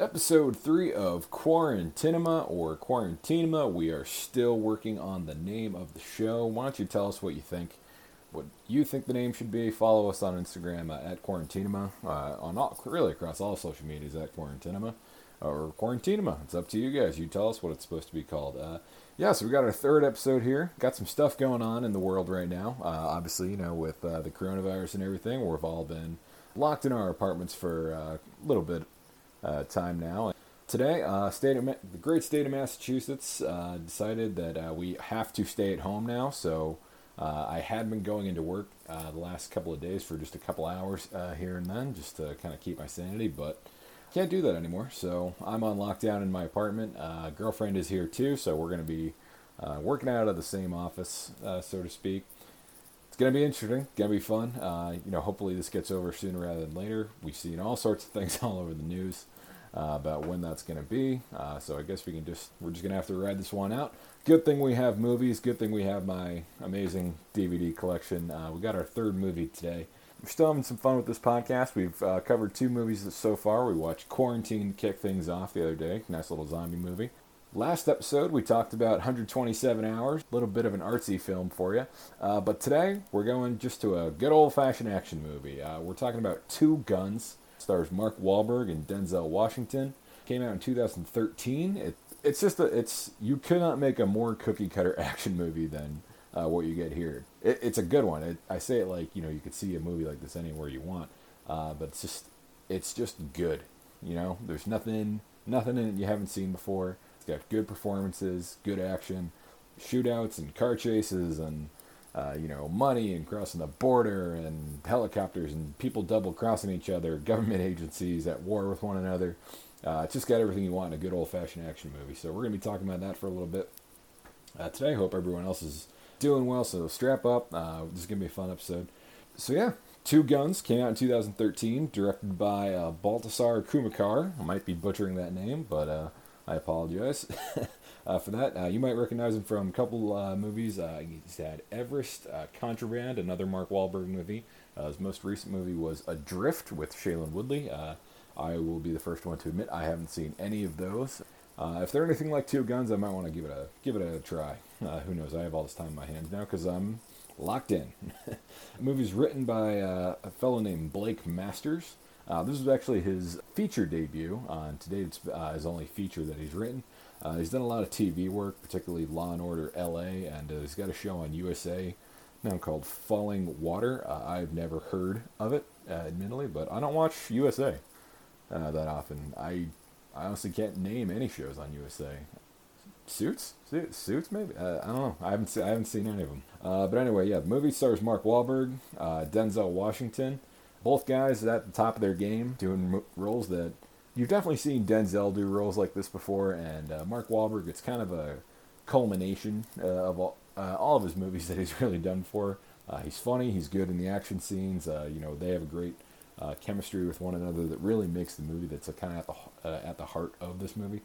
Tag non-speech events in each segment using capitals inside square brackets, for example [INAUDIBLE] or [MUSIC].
Episode 3 of Quarantinema or Quarantinema. We are still working on the name of the show. Why don't you tell us what you think? What you think the name should be? Follow us on Instagram uh, at Quarantinema, uh, on all, really across all social medias at Quarantinema or Quarantinema. It's up to you guys. You tell us what it's supposed to be called. Uh, yeah, so we got our third episode here. Got some stuff going on in the world right now. Uh, obviously, you know, with uh, the coronavirus and everything, we've all been locked in our apartments for uh, a little bit uh, time now. Today, uh, state of Ma- the great state of Massachusetts uh, decided that uh, we have to stay at home now. So uh, I had been going into work uh, the last couple of days for just a couple hours here and then, just to kind of keep my sanity, but can't do that anymore. So I'm on lockdown in my apartment. girlfriend is here too, so we're going to be working out of the same office, so to speak going to be interesting. Going to be fun. Uh, you know, hopefully this gets over sooner rather than later. We've seen all sorts of things [LAUGHS] all over the news uh, about when that's going to be. Uh, so I guess we can just we're just going to have to ride this one out. Good thing we have movies. Good thing we have my amazing DVD collection. Uh, we got our third movie today. We're still having some fun with this podcast. We've uh, covered two movies so far. We watched Quarantine kick things off the other day. Nice little zombie movie. Last episode, we talked about 127 Hours, a little bit of an artsy film for you. Uh, but today, we're going just to a good old fashioned action movie. Uh, we're talking about Two Guns. It stars Mark Wahlberg and Denzel Washington. Came out in 2013. It, it's just a, it's, you could not make a more cookie cutter [LAUGHS] action movie than uh, what you get here. It, it's a good one. It, I say it like, you know, you could see a movie like this anywhere you want. Uh, but it's just, it's just good. You know, there's nothing, nothing in it you haven't seen before got good performances, good action, shootouts and car chases and uh, you know money and crossing the border and helicopters and people double crossing each other, [LAUGHS] government agencies at war with one another. Uh, it's just got everything you want in a good old fashioned action movie. So we're gonna be talking about that for a little bit uh, today. Hope everyone else is doing well. So strap up. Uh, this is gonna be a fun episode. So yeah, Two Guns came out in 2013, directed by uh, Baltasar Kumakar. I might be butchering that name, but uh, I apologize [LAUGHS] uh, for that. Uh, you might recognize him from a couple uh, movies. Uh, he's had Everest, uh, Contraband, another Mark Wahlberg movie. Uh, his most recent movie was Adrift with Shailene Woodley. I will be the first one to admit I haven't seen any of those. if they're anything like Two Guns, I might want to give it a give it a try. who knows? I have all this time in my hands now because I'm locked in. [LAUGHS] the movie's written by a fellow named Blake Masters. Uh, this was actually his feature debut. Uh, today it's uh, his only feature that he's written. Uh, he's done a lot of TV work, particularly Law and Order LA, and uh, he's got a show on USA now called Falling Water. Uh, I've never heard of it, admittedly, but I don't watch USA that often. I, I honestly can't name any shows on USA. Suits? Suits, Suits maybe? I don't know. I haven't, se- I haven't seen any of them. but anyway, yeah, the movie stars Mark Wahlberg, Denzel Washington, both guys at the top of their game doing roles that you've definitely seen Denzel do roles like this before, and uh, Mark Wahlberg. It's kind of a culmination uh, of all, uh, all of his movies [LAUGHS] that he's really done for. Uh, he's funny. He's good in the action scenes. Uh, you know, they have a great uh, chemistry with one another that really makes the movie. That's kind of at the at the heart of this movie.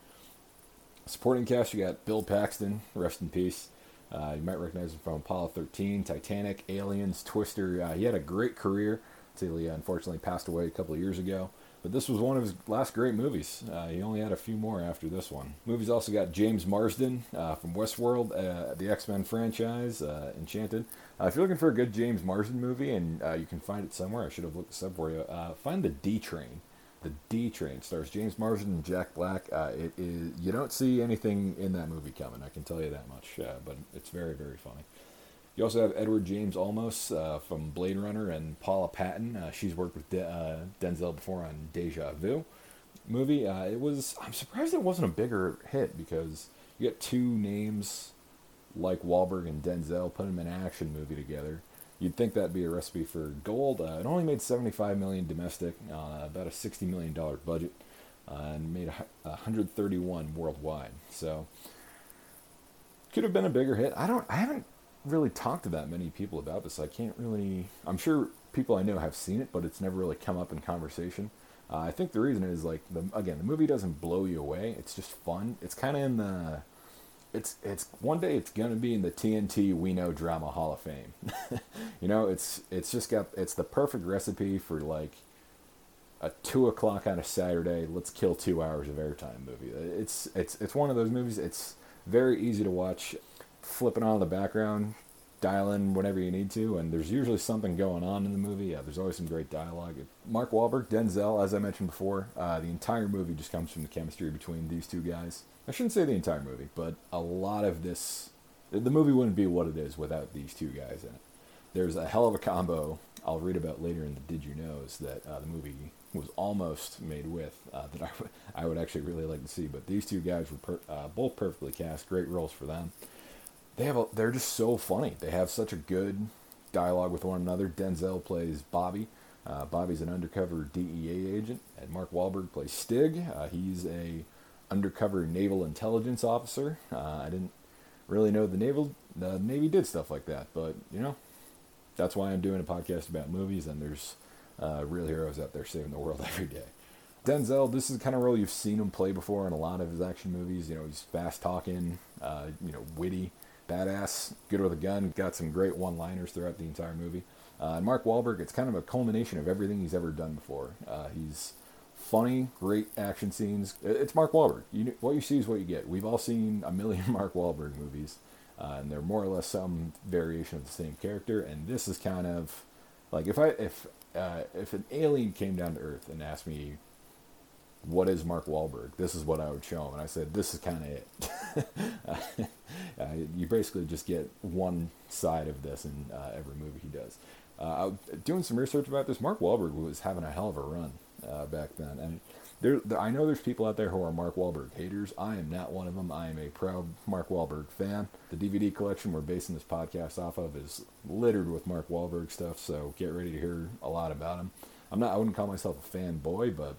Supporting cast, you got Bill Paxton, rest in peace. you might recognize him from Apollo 13, Titanic, Aliens, Twister. he had a great career. Celia unfortunately passed away a couple of years ago. But this was one of his last great movies. Uh, he only had a few more after this one. Movie's also got James Marsden uh, from Westworld, uh, the X Men franchise, uh, Enchanted. Uh, if you're looking for a good James Marsden movie, and uh, you can find it somewhere, I should have looked this up for you. find the D Train. The D Train stars James Marsden and Jack Black. it is you don't see anything in that movie coming. I can tell you that much. but it's very very funny. You also have Edward James Olmos uh, from Blade Runner and Paula Patton. Uh, she's worked with De- uh, Denzel before on Deja Vu movie. Uh, it was I'm surprised it wasn't a bigger hit because you get two names like Wahlberg and Denzel, put them in an action movie together. You'd think that'd be a recipe for gold. Uh, it only made 75 million domestic, uh, about a 60 million dollar budget, and made 131 worldwide. So could have been a bigger hit. I don't. I haven't really talked to that many people about this. I can't really. I'm sure people I know have seen it, but it's never really come up in conversation. Uh, I think the reason is like the again the movie doesn't blow you away. It's just fun. It's kind of in the. It's it's one day it's gonna be in the TNT We Know Drama Hall of Fame. [LAUGHS] you know, it's it's just got it's the perfect recipe for like a two o'clock on a Saturday, let's kill two hours of airtime movie. It's it's it's one of those movies. It's very easy to watch, flipping on the background, dialing whenever you need to, and there's usually something going on in the movie. Yeah, there's always some great dialogue. Mark Wahlberg, Denzel, as I mentioned before, uh, the entire movie just comes from the chemistry between these two guys. I shouldn't say the entire movie, but a lot of this, the movie wouldn't be what it is without these two guys in it. There's a hell of a combo I'll read about later in the Did You Knows that uh, the movie was almost made with uh, that I, w- I would actually really like to see. But these two guys were per- uh, both perfectly cast, great roles for them. They have a, they're just so funny. They have such a good dialogue with one another. Denzel plays Bobby. Uh, Bobby's an undercover DEA agent, and Mark Wahlberg plays Stig. Uh, he's a undercover naval intelligence officer. Uh, I didn't really know the naval the Navy did stuff like that, but you know, that's why I'm doing a podcast about movies, and there's uh, real heroes out there saving the world [LAUGHS] every day. Denzel, this is the kind of role you've seen him play before in a lot of his action movies. You know, he's fast talking, uh, you know, witty, badass, good with a gun, got some great one liners throughout the entire movie. Uh, and Mark Wahlberg, it's kind of a culmination of everything he's ever done before. Uh, he's funny, great action scenes. It's Mark Wahlberg. You, what you see is what you get. We've all seen a million [LAUGHS] Mark Wahlberg movies, uh, and they're more or less some variation of the same character. And this is kind of like if I if uh, if an alien came down to Earth and asked me, "What is Mark Wahlberg?" This is what I would show him, and I said, "This is kind of it." [LAUGHS] uh, you basically just get one side of this in uh, every movie he does. Uh, doing some research about this, Mark Wahlberg was having a hell of a run uh, back then, and there, I know there's people out there who are Mark Wahlberg haters. I am not one of them. I am a proud Mark Wahlberg fan. The DVD collection we're basing this podcast off of is littered with Mark Wahlberg stuff, so get ready to hear a lot about him. I'm not. I wouldn't call myself a fanboy, but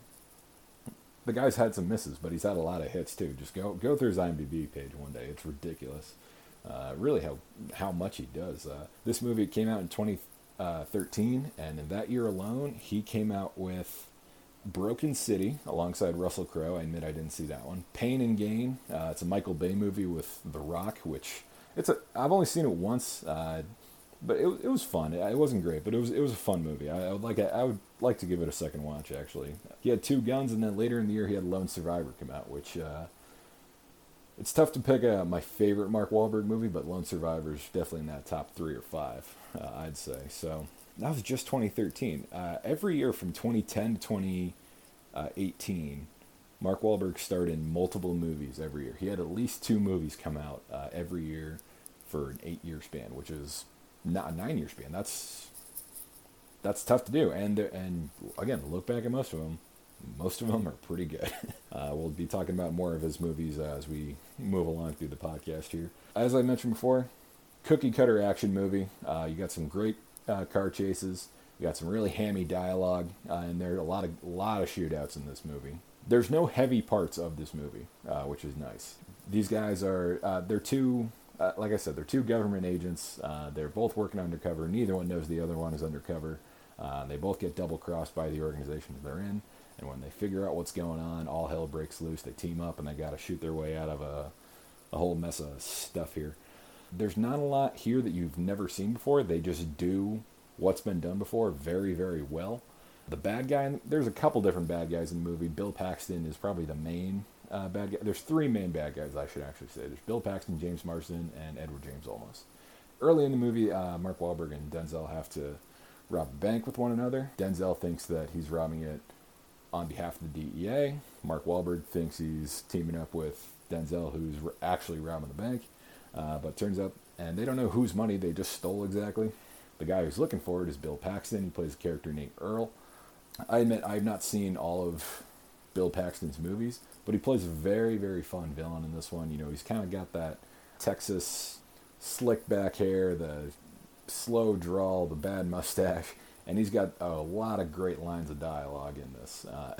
the guy's had some misses, but he's had a lot of hits too. Just go go through his IMDb page one day. It's ridiculous. Uh, really, how how much he does. Uh, this movie came out in 2013, and in that year alone, he came out with Broken City alongside Russell Crowe. I admit I didn't see that one. Pain and Gain. Uh, it's a Michael Bay movie with The Rock, which it's a. I've only seen it once, uh, but it, it was fun. It, it, wasn't great, but it was it was a fun movie. I, I, would like I would like to give it a second watch. Actually, he had two guns, and then later in the year he had Lone Survivor come out, which. Uh, it's tough to pick a, my favorite Mark Wahlberg movie, but Lone Survivor is definitely in that top three or five, uh, I'd say. So that was just 2013. Uh, every year from 2010 to 2018, Mark Wahlberg starred in multiple movies every year. He had at least two movies come out uh, every year for an eight-year span, which is not a nine-year span. That's that's tough to do. And and again, look back at most of them. Most of them are pretty good. [LAUGHS] Uh, we'll be talking about more of his movies uh, as we move along through the podcast here. As I mentioned before, cookie cutter action movie. Uh, you got some great uh, car chases. You got some really hammy dialogue, uh, and there are a lot of a lot of shootouts in this movie. There's no heavy parts of this movie, uh, which is nice. These guys are uh, they're two, uh, like I said, they're two government agents. Uh, they're both working undercover. Neither one knows the other one is undercover. they both get double crossed by the organizations they're in, and when they figure out what's going on, all hell breaks loose. They team up and they got to shoot their way out of a, a whole mess of stuff here. There's not a lot here that you've never seen before. They just do what's been done before very, very well. The bad guy, there's a couple different bad guys in the movie. Bill Paxton is probably the main uh, bad guy. There's three main bad guys, I should actually say. There's Bill Paxton, James Marsden, and Edward James Olmos. Early in the movie, uh, Mark Wahlberg and Denzel have to rob a bank with one another. Denzel thinks that he's robbing it on behalf of the DEA. Mark Wahlberg thinks he's teaming up with Denzel, who's actually robbing the bank. Uh, but turns out, and they don't know whose money they just stole exactly. The guy who's looking for it is Bill Paxton. He plays a character named Earl. I admit I've not seen all of Bill Paxton's movies, but he plays a very, very fun villain in this one. You know, he's kind of got that Texas slick back hair, the slow drawl, the bad mustache, [LAUGHS] and he's got a lot of great lines of dialogue in this. Uh,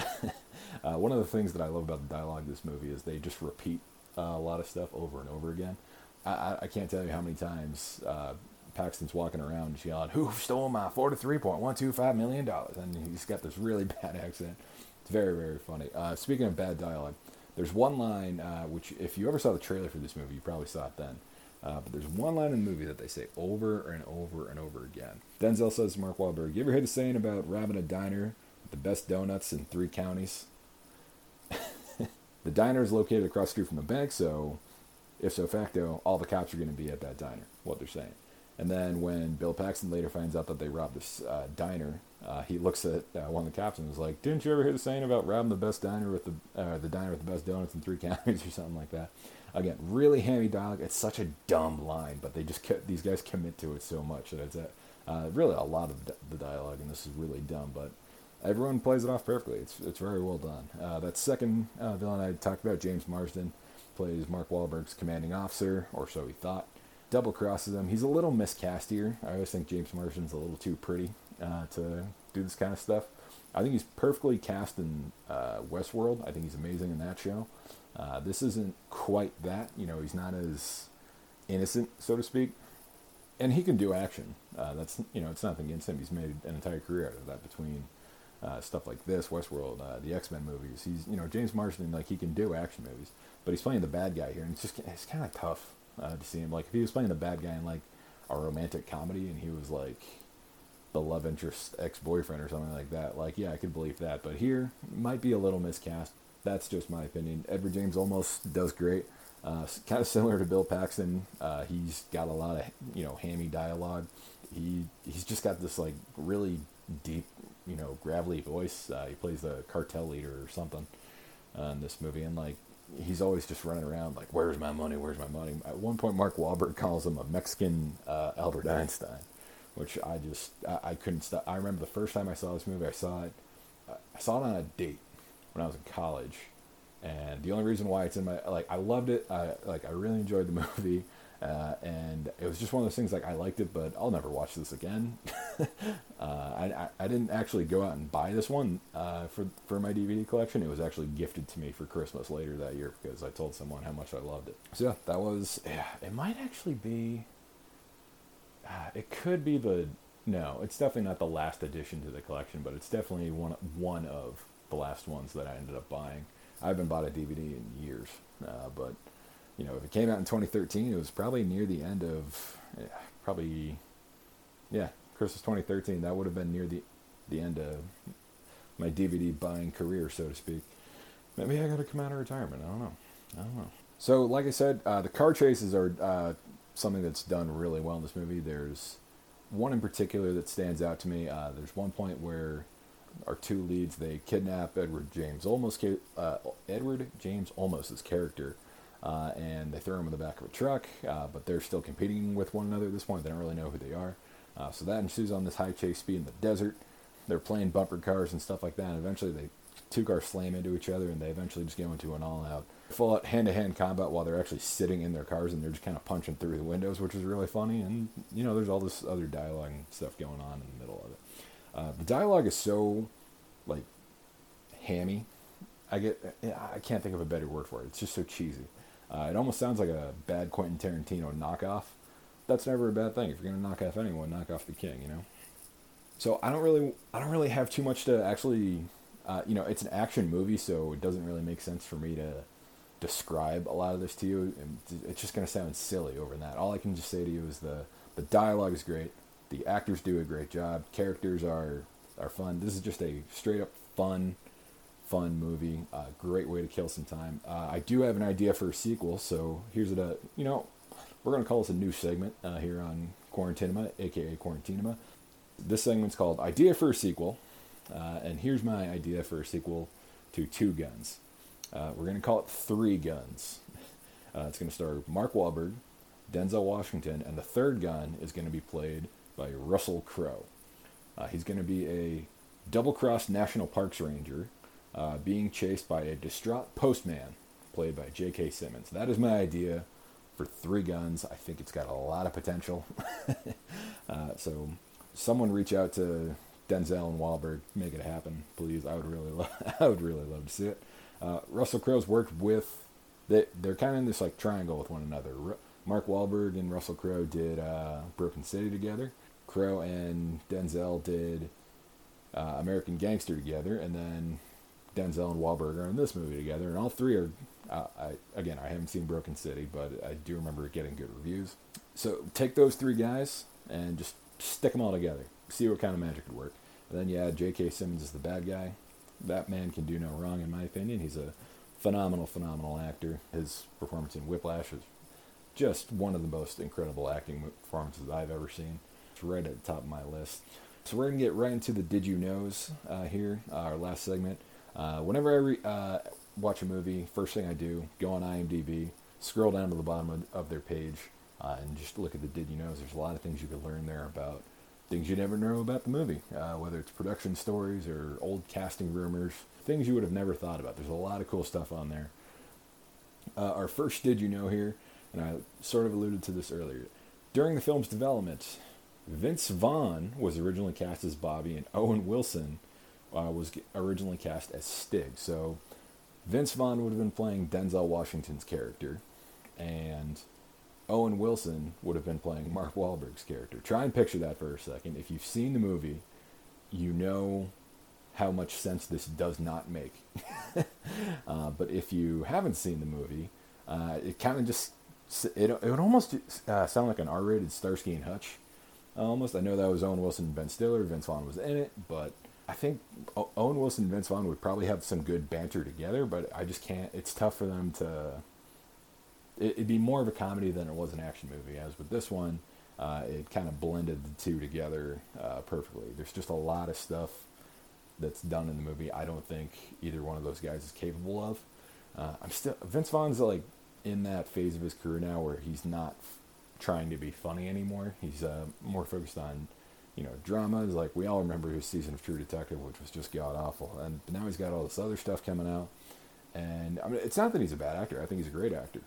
[LAUGHS] uh, one of the things that I love about the dialogue in this movie is they just repeat uh, a lot of stuff over and over again. I, I can't tell you how many times uh, Paxton's walking around yelling, "Who stole my forty-three point one two five million dollars?" And he's got this really [LAUGHS] bad accent. It's very, very funny. Uh, speaking of bad dialogue, there's one line uh, which, if you ever saw the trailer for this movie, you probably saw it then. Uh, but there's one line in the movie that they say over and over and over again. Denzel says to Mark Wahlberg, "You ever heard the saying about robbing a diner with the best donuts in three counties. [LAUGHS] the diner is located across the street from the bank, so if so facto, all the cops are going to be at that diner. What they're saying. And then when Bill Paxton later finds out that they robbed this uh, diner, uh, he looks at uh, one of the cops and is like, "Didn't you ever hear the saying about robbing the best diner with the uh, the diner with the best donuts in three [LAUGHS] counties or something like that?" Again, really hammy dialogue. It's such a dumb line, but they just these guys commit to it so much that it's uh, really a lot of the dialogue, and this is really dumb, but everyone plays it off perfectly. It's it's very well done. Uh, that second villain I talked about, James Marsden, plays Mark Wahlberg's commanding officer, or so he thought double crosses him. He's a little miscast here. I always think James Marsden's a little too pretty uh, to do this kind of stuff. I think he's perfectly cast in uh, Westworld. I think he's amazing in that show. Uh, this isn't quite that. You know, he's not as innocent, so to speak. And he can do action. Uh, that's you know, it's nothing against him. He's made an entire career out of that between uh, stuff like this, Westworld, uh, the X Men movies. He's you know James Marsden, like he can do action movies, but he's playing the bad guy here, and it's just it's kind of tough to see him. Like if he was playing the bad guy in like a romantic comedy, and he was like the love interest ex boyfriend or something like that, like yeah, I could believe that. But here might be a little miscast. That's just my opinion. Edward James Olmos does great. Uh, kind of similar to Bill Paxton. Uh, he's got a lot of you know hammy dialogue. He he's just got this like really deep you know gravelly voice. Uh, he plays the cartel leader or something uh, in this movie, and like he's always just running around like, "Where's my money? Where's my money?" At one point, Mark Wahlberg [LAUGHS] calls him a Mexican uh, Albert Einstein, which I just I, I, couldn't stop. I remember the first time I saw this movie, I saw it I saw it on a date when I was in college, and the only reason why it's in my like I loved it. I like I really enjoyed the [LAUGHS] movie. Uh, and it was just one of those things like I liked it, but I'll never watch this again. [LAUGHS] uh, I, I didn't actually go out and buy this one uh, for for my DVD collection. It was actually gifted to me for Christmas later that year because I told someone how much I loved it. So yeah, that was yeah. It might actually be. Uh, it could be the no. It's definitely not the last addition to the collection, but it's definitely one one of the last ones that I ended up buying. I haven't bought a DVD in years, uh, but you know, if it came out in 2013, it was probably near the end of, yeah, probably, yeah, Christmas 2013. That would have been near the, the end of my DVD buying career, so to speak. Maybe I got to come out of retirement. I don't know. I don't know. So, like I said, uh, the car chases are uh, something that's done really well in this movie. There's one in particular that stands out to me. Uh, there's one point where our two leads they kidnap Edward James Olmos, uh, Edward James Olmos's character uh, and they throw him in the back of a truck, uh, but they're still competing with one another at this point. They don't really know who they are. Uh, so that ensues on this high chase speed in the desert. They're playing bumper cars and stuff like that. And eventually, they two cars slam into each other, and they eventually just go into an all-out, full-out hand-to-hand combat while they're actually sitting in their cars and they're just kind of punching through the windows, which is really funny. And you know, there's all this other dialogue and stuff going on in the middle of it. Uh, the dialogue is so like hammy. I get I can't think of a better word for it. It's just so cheesy. Uh, it almost sounds like a bad Quentin Tarantino knockoff. That's never a bad thing. If you're gonna knock off anyone, knock off the king. You know. So I don't really, I don't really have too much to actually, uh, you know, it's an action movie, so it doesn't really make sense for me to describe a lot of this to you. It's just gonna sound silly over that. All I can just say to you is the the dialogue is great, the actors do a great job, characters are are fun. This is just a straight up fun fun movie. Uh, great way to kill some time. Uh, I do have an idea for a sequel, so here's a uh, you know we're gonna call this a new segment uh, here on Quarantinema, aka Quarantinema. This segment's called Idea for a Sequel, uh, and here's my idea for a sequel to Two Guns. Uh, we're gonna call it Three Guns. it's gonna star Mark Wahlberg, Denzel Washington, and the third gun is gonna be played by Russell Crowe. he's gonna be a double crossed National Parks Ranger uh, being chased by a distraught postman, played by J.K. Simmons. That is my idea for Three Guns. I think it's got a lot of potential. [LAUGHS] uh, so, someone reach out to Denzel and Wahlberg, make it happen, please. I would really, love, [LAUGHS] I would really love to see it. Uh, Russell Crowe's worked with, they, they're kind of in this like triangle with one another. Mark Wahlberg and Russell Crowe did uh, Broken City together. Crowe and Denzel did uh, American Gangster together, and then Denzel and Wahlberg are in this movie together, and all three are. Uh, I again, I haven't seen Broken City, but I do remember getting good reviews. So take those three guys and just stick them all together. See what kind of magic would work. And then add J.K. Simmons as the bad guy. That man can do no wrong, in my opinion. He's a phenomenal, phenomenal actor. His performance in Whiplash is just one of the most incredible acting performances I've ever seen. It's right at the top of my list. So we're gonna get right into the Did You Knows uh, here, uh, our last segment. Uh, whenever I re- uh, watch a movie, first thing I do, go on IMDb, scroll down to the bottom of, of their page, uh, and just look at the Did You Knows. There's a lot of things you can learn there about things you never know about the movie, uh, whether it's production stories or old casting rumors, things you would have never thought about. There's a lot of cool stuff on there. Uh, our first Did You Know here, and I sort of alluded to this earlier. During the film's development, Vince Vaughn was originally cast as Bobby, and Owen Wilson uh, was originally cast as Stig. So Vince Vaughn would have been playing Denzel Washington's character, and Owen Wilson would have been playing Mark Wahlberg's character. Try and picture that for a second. If you've seen the movie, you know how much sense this does not make. [LAUGHS] uh, but if you haven't seen the movie, uh, it kind of just it, it would almost uh, sound like an R-rated Starsky and Hutch. Almost, I know that was Owen Wilson and Ben Stiller. Vince Vaughn was in it, but I think Owen Wilson and Vince Vaughn would probably have some good banter together. But I just can't. It's tough for them to it'd be more of a comedy than it was an action movie. As with this one, uh, it kind of blended the two together uh, perfectly. There's just a lot of stuff that's done in the movie. I don't think either one of those guys is capable of. Uh, I'm still Vince Vaughn's like in that phase of his career now where he's not f- trying to be funny anymore. He's uh, more focused on you know dramas. Like we all remember his season of True Detective, which was just god awful, and now he's got all this other stuff coming out. And I mean, it's not that he's a bad actor. I think he's a great actor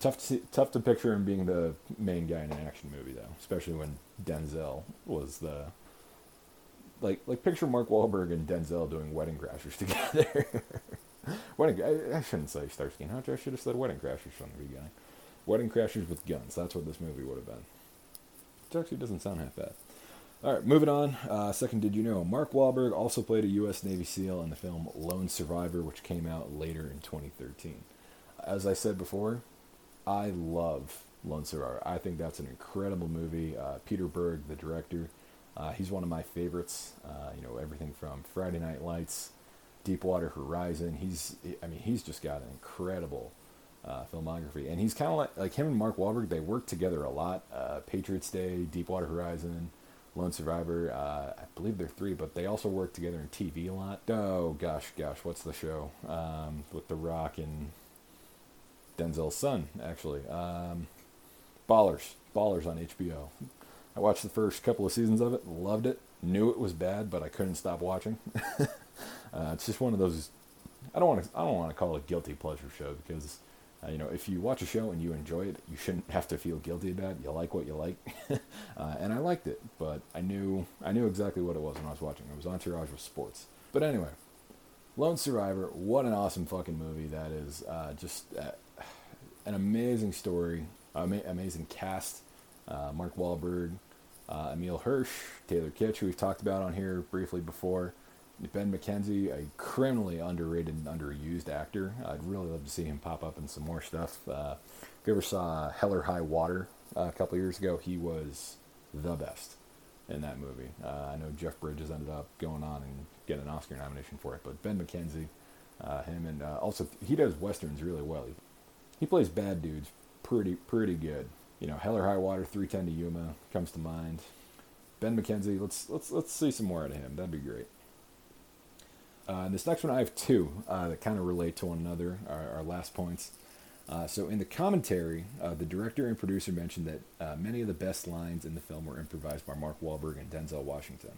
tough to see, tough to picture him being the main guy in an action movie though, especially when Denzel was the like like picture Mark Wahlberg and Denzel doing Wedding Crashers [LAUGHS] together. wedding I, I, shouldn't say Starsky and Hutch. I should have said Wedding Crashers from the beginning. Wedding Crashers with guns. That's what this movie would have been. Which actually doesn't sound half bad. All right, moving on. Uh, second, did you know Mark Wahlberg also played a U.S. Navy SEAL in the film Lone Survivor, which came out later in 2013. As I said before, I love Lone Survivor. I think that's an incredible movie. Uh, Peter Berg, the director, uh, he's one of my favorites. Uh, you know, everything from Friday Night Lights, Deepwater Horizon. He's, I mean, he's just got an incredible uh, filmography, and he's kind of like like him and Mark Wahlberg. They work together a lot. Uh, Patriots Day, Deepwater Horizon. Lone Survivor, uh, I believe they're three, but they also work together in TV a lot. Oh gosh, gosh, what's the show um, with The Rock and Denzel's son, actually. Um, Ballers, Ballers on HBO. I watched the first couple of seasons of it, loved it, knew it was bad, but I couldn't stop watching. [LAUGHS] uh, it's just one of those. I don't want to. I don't want to call it a guilty pleasure show because, uh, you know, if you watch a show and you enjoy it, you shouldn't have to feel guilty about it. You like what you like, [LAUGHS] uh, and I liked it, but I knew I knew exactly what it was when I was watching. It was Entourage with sports. But anyway, Lone Survivor. What an awesome fucking movie that is. Uh, just uh, an amazing story, ama- amazing cast. Uh, Mark Wahlberg, uh, Emile Hirsch, Taylor Kitsch, who we've talked about on here briefly before. Ben McKenzie, a criminally underrated and underused actor. I'd really love to see him pop up in some more stuff. Uh, if you ever saw Hell or High Water uh, a couple years ago, he was the best in that movie. Uh, I know Jeff Bridges ended up going on and getting an Oscar nomination for it, but Ben McKenzie, uh, him, and uh, also he does westerns really well. He plays bad dudes pretty pretty good. You know, Hell or High Water, 310 to Yuma comes to mind. Ben McKenzie, let's let's let's see some more out of him. That'd be great. Uh, this next one, I have two uh, that kind of relate to one another. Our, our last points. Uh, so in the commentary, uh, the director and producer mentioned that uh, many of the best lines in the film were improvised by Mark Wahlberg and Denzel Washington.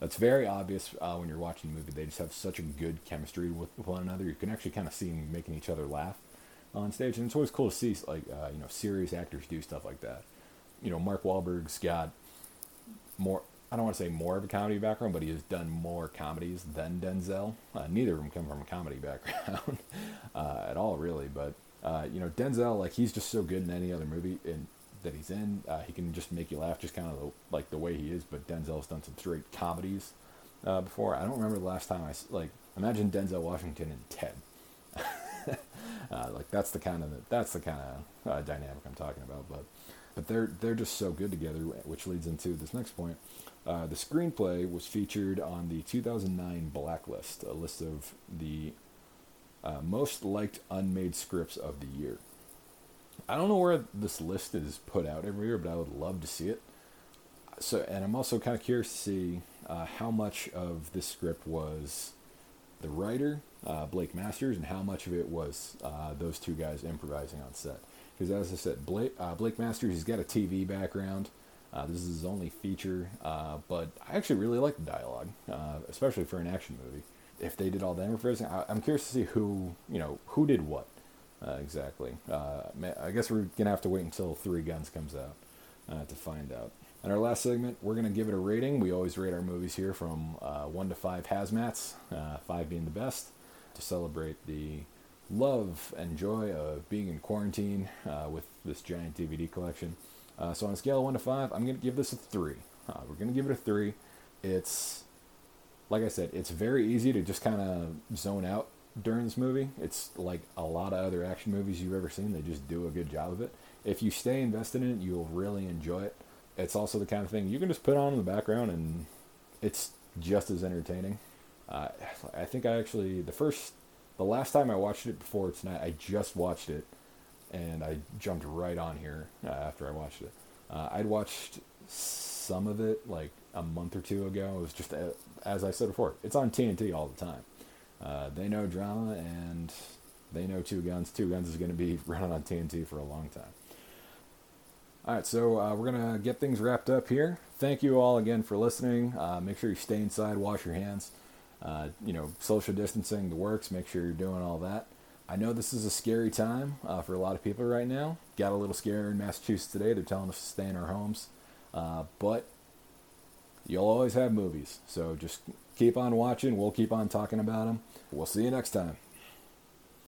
That's very obvious uh, when you're watching the movie. They just have such a good chemistry with one another. You can actually kind of see them making each other laugh on stage, and it's always cool to see like uh, you know serious actors do stuff like that. You know, Mark Wahlberg's got more. I don't want to say more of a comedy background, but he has done more comedies than Denzel. Uh, neither of them come from a comedy background [LAUGHS] uh, at all, really. But uh, you know, Denzel, like he's just so good in any other movie that he's in. Uh, he can just make you laugh, just kind of the, like the way he is. But Denzel's done some straight comedies uh, before. I don't remember the last time I like. Imagine Denzel Washington in Ted. Uh, like that's the kind of that's the kind of uh, dynamic I'm talking about. But but they're they're just so good together, which leads into this next point. Uh, the screenplay was featured on the 2009 Blacklist, a list of the uh, most liked unmade scripts of the year. I don't know where this list is put out every year, but I would love to see it. So, and I'm also kind of curious to see uh, how much of this script was the writer, uh, Blake Masters, and how much of it was uh, those two guys improvising on set. Because as I said, Blake, uh, Blake Masters, he's got a TV background. Uh, this is his only feature, uh, but I actually really like the dialogue, especially for an action movie. If they did all the improvising, I, am curious to see who you know who did what exactly. I guess we're gonna have to wait until Three Guns comes out to find out. In our last segment, we're going to give it a rating. We always rate our movies here from uh, 1 to 5 hazmats, uh, 5 being the best, to celebrate the love and joy of being in quarantine uh, with this giant DVD collection. Uh, so on a scale of 1 to 5, I'm going to give this a 3. Uh, we're going to give it a 3. It's, like I said, it's very easy to just kind of zone out during this movie. It's like a lot of other action movies you've ever seen. They just do a good job of it. If you stay invested in it, you'll really enjoy it it's also the kind of thing you can just put on in the background and it's just as entertaining. Uh, I think I actually the first, the last time I watched it before tonight, I just watched it, and I jumped right on here uh, after I watched it. Uh, I'd watched some of it like a month or two ago. It was just uh, as I said before, it's on TNT all the time. Uh, they know drama and they know Two Guns. Two Guns is going to be [LAUGHS] running on TNT for a long time. All right, so uh, we're going to get things wrapped up here. Thank you all again for listening. Uh, make sure you stay inside, wash your hands. Uh, you know, social distancing, the works, make sure you're doing all that. I know this is a scary time uh, for a lot of people right now. Got a little scary in Massachusetts today. They're telling us to stay in our homes. Uh, but you'll always have movies. So just keep on watching. We'll keep on talking about them. We'll see you next time.